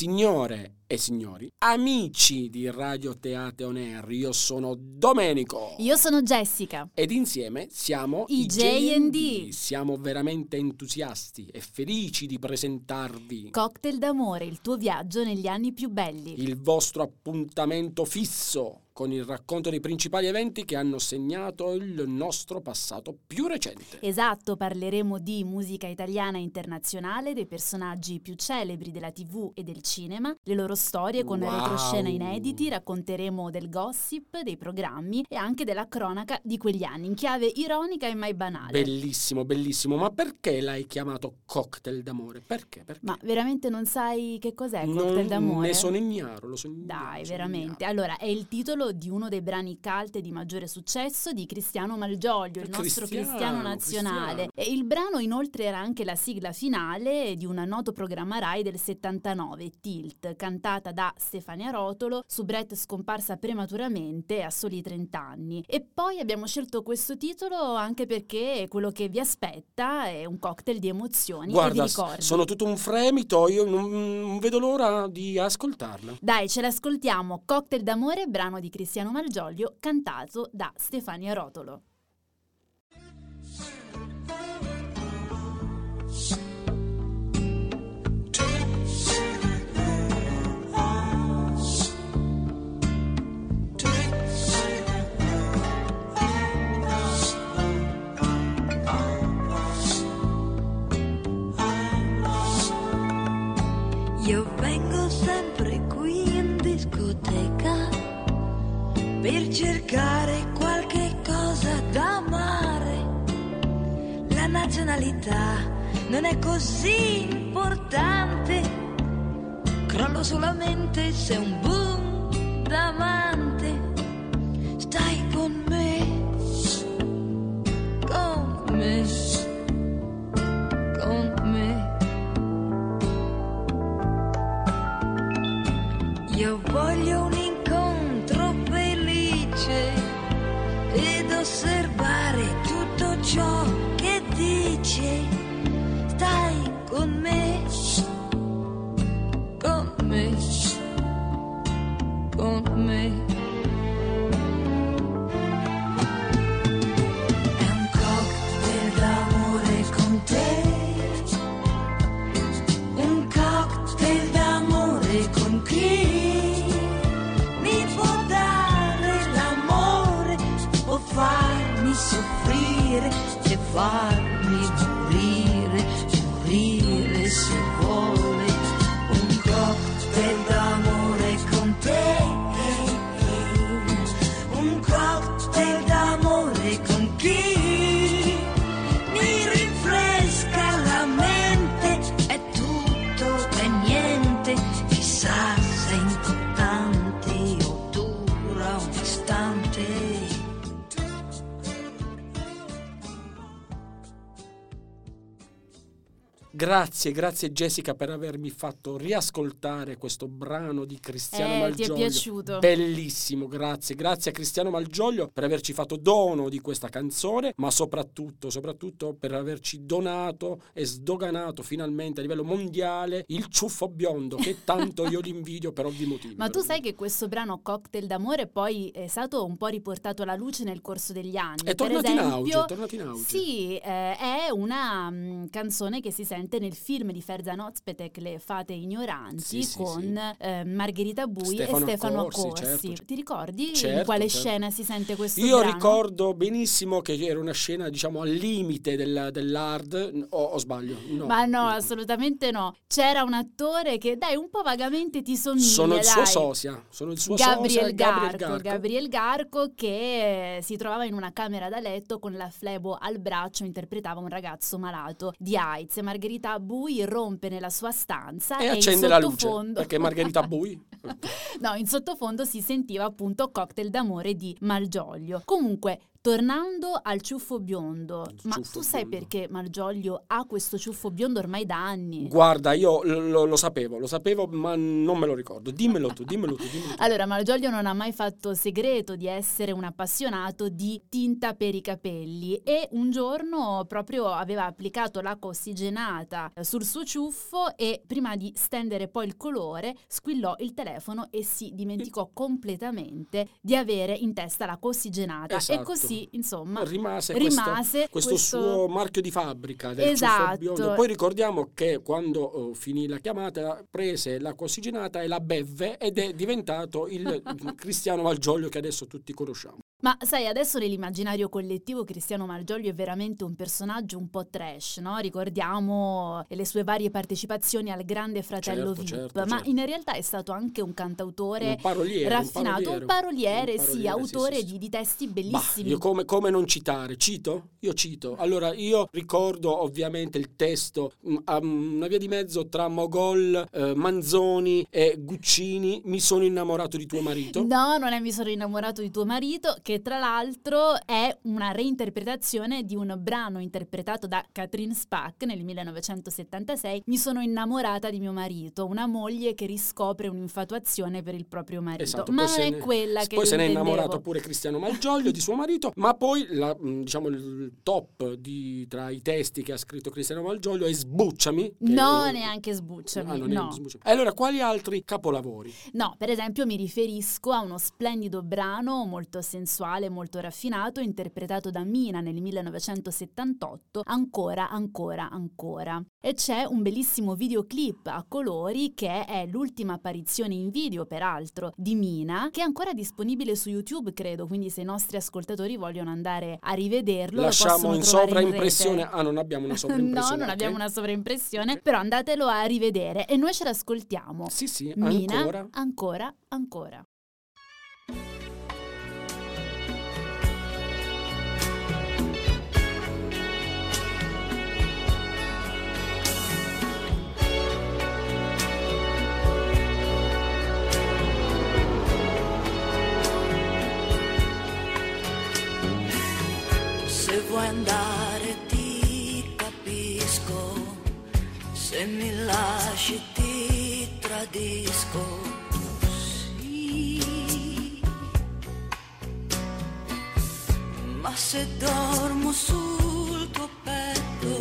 Signore e signori, amici di Radio Teate On Air, io sono Domenico. Io sono Jessica. Ed insieme siamo I J&D. Siamo veramente entusiasti e felici di presentarvi Cocktail d'amore, il tuo viaggio negli anni più belli. il vostro appuntamento fisso con il racconto dei principali eventi che hanno segnato il nostro passato più recente. Esatto, parleremo di musica italiana e internazionale, dei personaggi più celebri della TV e del cinema, le loro storie con Wow. retroscena inediti, racconteremo del gossip, dei programmi e anche della cronaca di quegli anni, in chiave ironica e mai banale. Bellissimo, bellissimo, ma perché l'hai chiamato cocktail d'amore? Perché? Perché? Ma veramente non sai che cos'è Non Cocktail d'amore? Ne sono ignaro, lo so Dai, veramente. ignaro. Allora, è il titolo di uno dei brani cult di maggiore successo di Cristiano Malgioglio, il nostro Cristiano, cristiano nazionale. Cristiano. E il brano inoltre era anche la sigla finale di un noto programma Rai del 79, Tilt, cantata da Stefania Rotolo, soubrette scomparsa prematuramente a soli 30 anni. E poi abbiamo scelto questo titolo anche perché quello che vi aspetta è un cocktail di emozioni Guarda, e di ricordi. sono tutto un fremito, io non, non vedo l'ora di ascoltarla. Dai, ce l'ascoltiamo. Cocktail d'amore, brano di Cristiano Malgioglio, cantato da Stefania Rotolo. Importante, crollo solamente se un boom d'amante. Stai con me, con me, e Grazie, grazie Jessica per avermi fatto riascoltare questo brano di Cristiano Eh, ti è Malgioglio. piaciuto? Bellissimo, grazie. Grazie a Cristiano Malgioglio per averci fatto dono di questa canzone, ma soprattutto, soprattutto per averci donato e sdoganato finalmente a livello mondiale il ciuffo biondo, che tanto io li invidio per ovvi motivi. Ma tu sai che questo brano Cocktail d'amore poi è stato un po' riportato alla luce nel corso degli anni. È tornato in esempio, auge, è tornato in auge. Sì, eh, è una mm, canzone che si sente nel film di Ferzan Ozpetek, Le fate ignoranti, Sì, con sì. eh, Margherita Bui Stefano e Stefano Accorsi, Accorsi. certo. Ti ricordi in Certo, quale certo. scena si sente questo Io brano? ricordo benissimo che era una scena, diciamo, al limite del- dell'hard, o, o sbaglio? No. Ma no, assolutamente no. C'era un attore che, dai, un po' vagamente ti somiglia, Sono il suo dai. sosia, sono il suo Gabriel sosia, Garco, Gabriel Garco. Gabriel Garco che eh, si trovava in una camera da letto con la flebo al braccio, interpretava un ragazzo malato di AIDS e Margherita Bui rompe nella sua stanza E in accende la luce, perché Margherita Bui no, in sottofondo si sentiva appunto cocktail d'amore di Malgioglio. Comunque, Tornando al ciuffo biondo, Il ma ciuffo tu sai biondo. perché Malgioglio ha questo ciuffo biondo ormai da anni? Guarda, io lo, lo sapevo, lo sapevo, ma non me lo ricordo. Dimmelo tu, dimmelo tu, dimmelo tu. Allora, Malgioglio non ha mai fatto segreto di essere un appassionato di tinta per i capelli e un giorno proprio aveva applicato l'acqua ossigenata sul suo ciuffo e prima di stendere poi il colore squillò il telefono e si dimenticò completamente di avere in testa l'acqua ossigenata e Esatto. Così, insomma, rimase, rimase questo, questo suo marchio di fabbrica del Esatto. biondo. Poi ricordiamo che quando eh, finì la chiamata prese l'acqua ossigenata e la bevve ed è diventato il Cristiano Malgioglio che adesso tutti conosciamo. Ma sai, adesso nell'immaginario collettivo Cristiano Malgioglio è veramente un personaggio un po' trash, no? Ricordiamo le sue varie partecipazioni al Grande Fratello Certo, VIP, certo, ma certo. in realtà è stato anche un cantautore Un paroliere, raffinato, un paroliere, un sì, paroliere, autore sì, sì, Di, di testi Bah, bellissimi. io come, come non citare? Cito? Io cito. Allora, io ricordo ovviamente il testo, a una via di mezzo tra Mogol, eh, Manzoni e Guccini, mi sono innamorato di tuo marito. No, non è Mi sono innamorato di tuo marito, che tra l'altro è una reinterpretazione di un brano interpretato da Catherine Spack nel 1976, Mi sono innamorata di mio marito, una moglie che riscopre un'infatuazione per il proprio marito. Esatto, ma non è ne- quella che Poi se n'è intendevo. innamorato pure Cristiano Malgioglio di suo marito, ma poi la, diciamo, il top di- tra i testi che ha scritto Cristiano Malgioglio è Sbucciami. No, è- neanche sbucciami, Ah, è no. Sbucciami. E allora, quali altri capolavori? No, per esempio mi riferisco a uno splendido brano molto sensuale, molto raffinato, interpretato da Mina nel 1978, Ancora, ancora, ancora. E c'è un bellissimo videoclip a colori che è l'ultima apparizione in video, peraltro, di Mina, che è ancora disponibile su YouTube, credo, quindi se i nostri ascoltatori vogliono andare a rivederlo, lo Lasciamo in sovraimpressione. rete. ah, non abbiamo una sovraimpressione. No, non abbiamo una sovraimpressione, però andatelo a rivedere e noi ce l'ascoltiamo. Sì, sì, Mina, ancora. ancora, ancora. Mi lasci ti tradisco. Sì. Ma se dormo sul tuo petto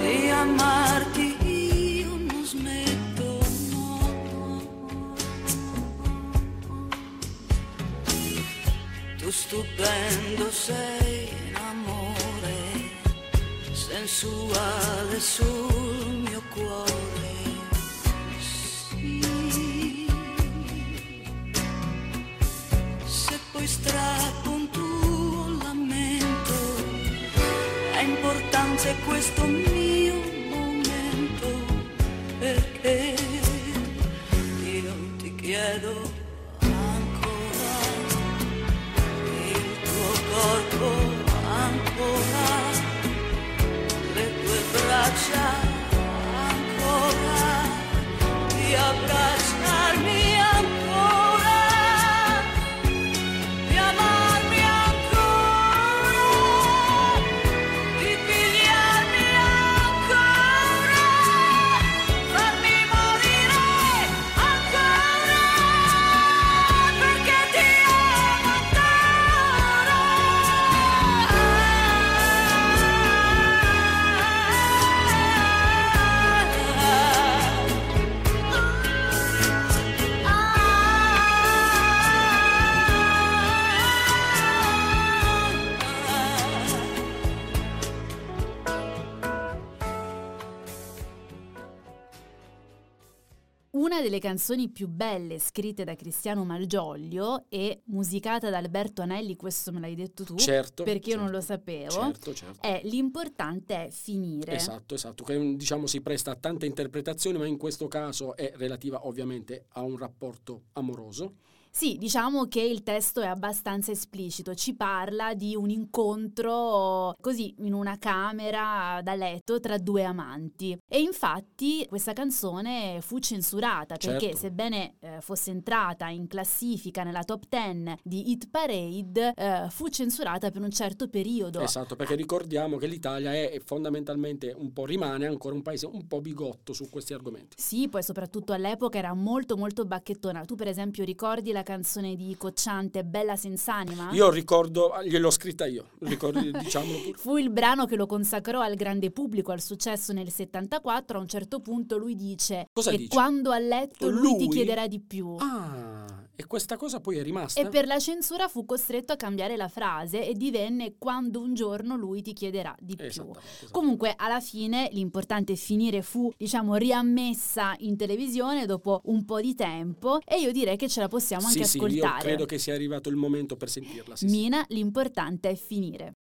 di amarti io non smetto, no. Tu stupendo sei sensuale sul mio cuore. Sì. Se poi strappo un tuo lamento, ha importanza questo mio canzoni più belle scritte da Cristiano Malgioglio e musicata da Alberto Anelli, questo me l'hai detto tu, Certo. perché io non certo, lo sapevo, Certo, certo. è l'importante è finire. Esatto, esatto, che diciamo si presta a tante interpretazioni, ma in questo caso è relativa ovviamente a un rapporto amoroso. Sì, diciamo che il testo è abbastanza esplicito, ci parla di un incontro così in una camera da letto tra due amanti. E infatti questa canzone fu censurata perché Certo. sebbene eh, fosse entrata in classifica nella top 10 di Hit Parade, eh, fu censurata per un certo periodo. Esatto, perché ricordiamo che l'Italia è fondamentalmente un po' rimane ancora un paese un po' bigotto su questi argomenti. Sì, poi soprattutto all'epoca era molto molto bacchettona. Tu per esempio ricordi la canzone di Cocciante Bella Senz'anima? Io ricordo, gliel'ho scritta io, ricordi, diciamolo pure. Fu il brano che lo consacrò al grande pubblico, al successo nel 74. A un certo punto lui dice: Cosa E dice? quando a letto lui, ti Lui? chiederà di più. Ah, e questa cosa poi è rimasta? E per la censura fu costretto a cambiare la frase e divenne quando un giorno lui ti chiederà di più. Esattamente, esattamente. Comunque, alla fine l'importante è finire fu, diciamo, riammessa in televisione dopo un po' di tempo e io direi che ce la possiamo sì, anche sì, ascoltare. io credo che sia arrivato il momento per sentirla. Sì. Mina, l'importante è finire.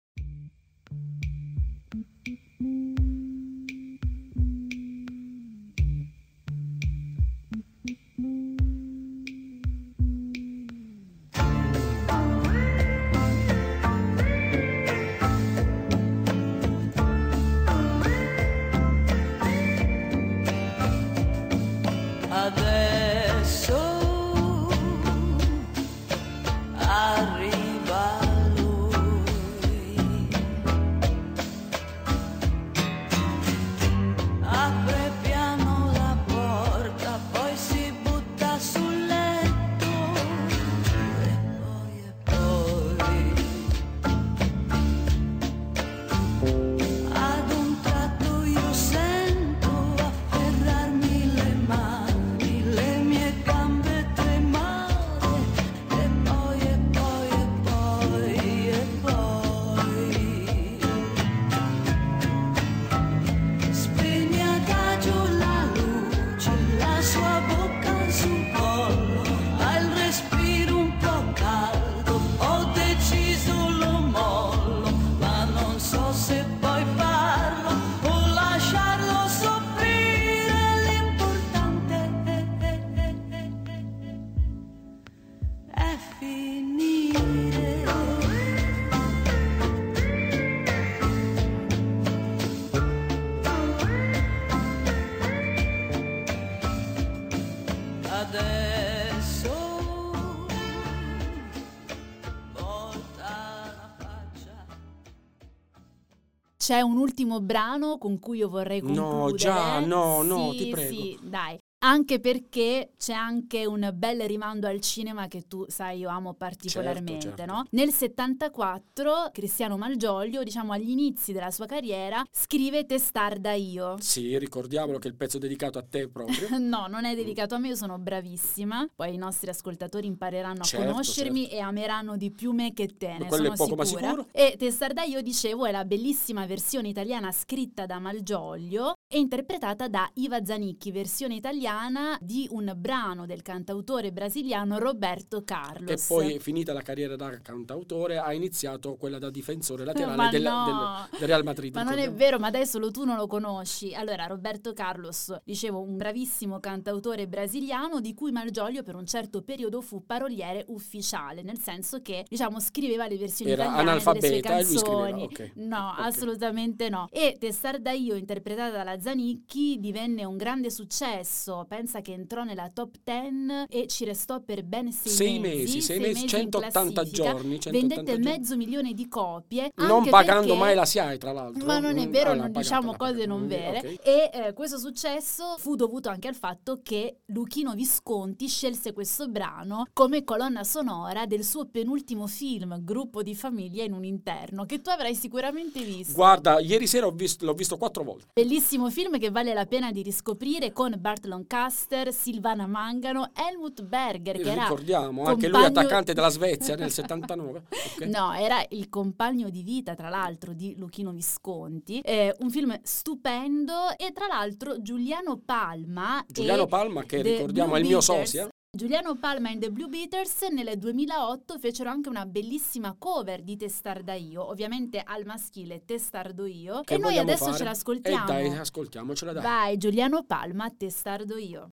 C'è un ultimo brano con cui io vorrei No, concludere. già, no, no, Sì, ti prego. Sì, dai. Anche perché c'è anche un bel rimando al cinema che tu sai io amo particolarmente, Certo, certo. no? Nel 74 Cristiano Malgioglio, diciamo agli inizi della sua carriera, scrive Testarda io. Sì, ricordiamolo che è il pezzo dedicato a te proprio. No, non è dedicato a me, io sono bravissima. Poi i nostri ascoltatori impareranno a Certo, conoscermi e ameranno di più me che te, ne Quello è sono poco ma sicura. sicuro. E Testarda io dicevo è la bellissima versione italiana scritta da Malgioglio e interpretata da Iva Zanicchi, versione italiana di un brano del cantautore brasiliano Roberto Carlos. E poi, finita la carriera da cantautore, ha iniziato quella da difensore laterale del, no. del- del Real Madrid. Ma non è vero, ma dai, solo tu non lo conosci. Allora, Roberto Carlos, dicevo, un bravissimo cantautore brasiliano di cui Malgioglio per un certo periodo fu paroliere ufficiale, nel senso che, diciamo, scriveva le versioni Era italiane delle sue analfabeta lui scriveva, canzoni. ok. No, Ok. assolutamente no. E Testarda io, interpretata dalla Zanicchi, divenne un grande successo. Pensa che entrò nella top 10 e ci restò per ben sei, Sei mesi, sei mesi, in 180 classifica. giorni. 180 Vendette giorni. mezzo milione di copie. Non pagando perché- mai la SIAE, tra l'altro. ma non è Mm, vero, ah, non pagata, diciamo cose non Mm, vere. ok. E eh, questo successo fu dovuto anche al fatto che Luchino Visconti scelse questo brano come colonna sonora del suo penultimo film, Gruppo di famiglia in un interno, che tu avrai sicuramente visto. Guarda, ieri sera visto- l'ho visto quattro volte. Bellissimo film che vale la pena di riscoprire con Bart Lancaster, Silvana Mangano, Helmut Berger, che era Ricordiamo, anche lui compagno- attaccante della Svezia nel 79. ok? No, era il compagno di vita, tra l'altro, di Luchino Visconti. Eh, un film stupendo e tra l'altro Giuliano Palma. Giuliano Palma, che ricordiamo Blue è il mio Beaters. sosia. Giuliano Palma e The Blue Beaters nel 2008 fecero anche una bellissima cover di Testarda io, ovviamente al maschile Testardo io. Che e noi adesso fare? ce l'ascoltiamo. E dai, ascoltiamocela, dai. Vai, Giuliano Palma, Testardo io.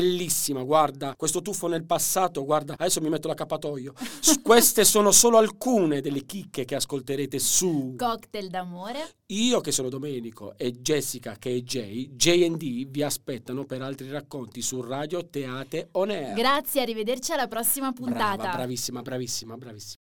Bravissima, guarda, questo tuffo nel passato, guarda, adesso mi metto l'accappatoio. Queste sono solo alcune delle chicche che ascolterete su Cocktail d'amore. Io che sono Domenico e Jessica che è Jay, J&D vi aspettano per altri racconti su Radio Teate On Air. Grazie, arrivederci alla prossima puntata. Brava, bravissima, bravissima, bravissima.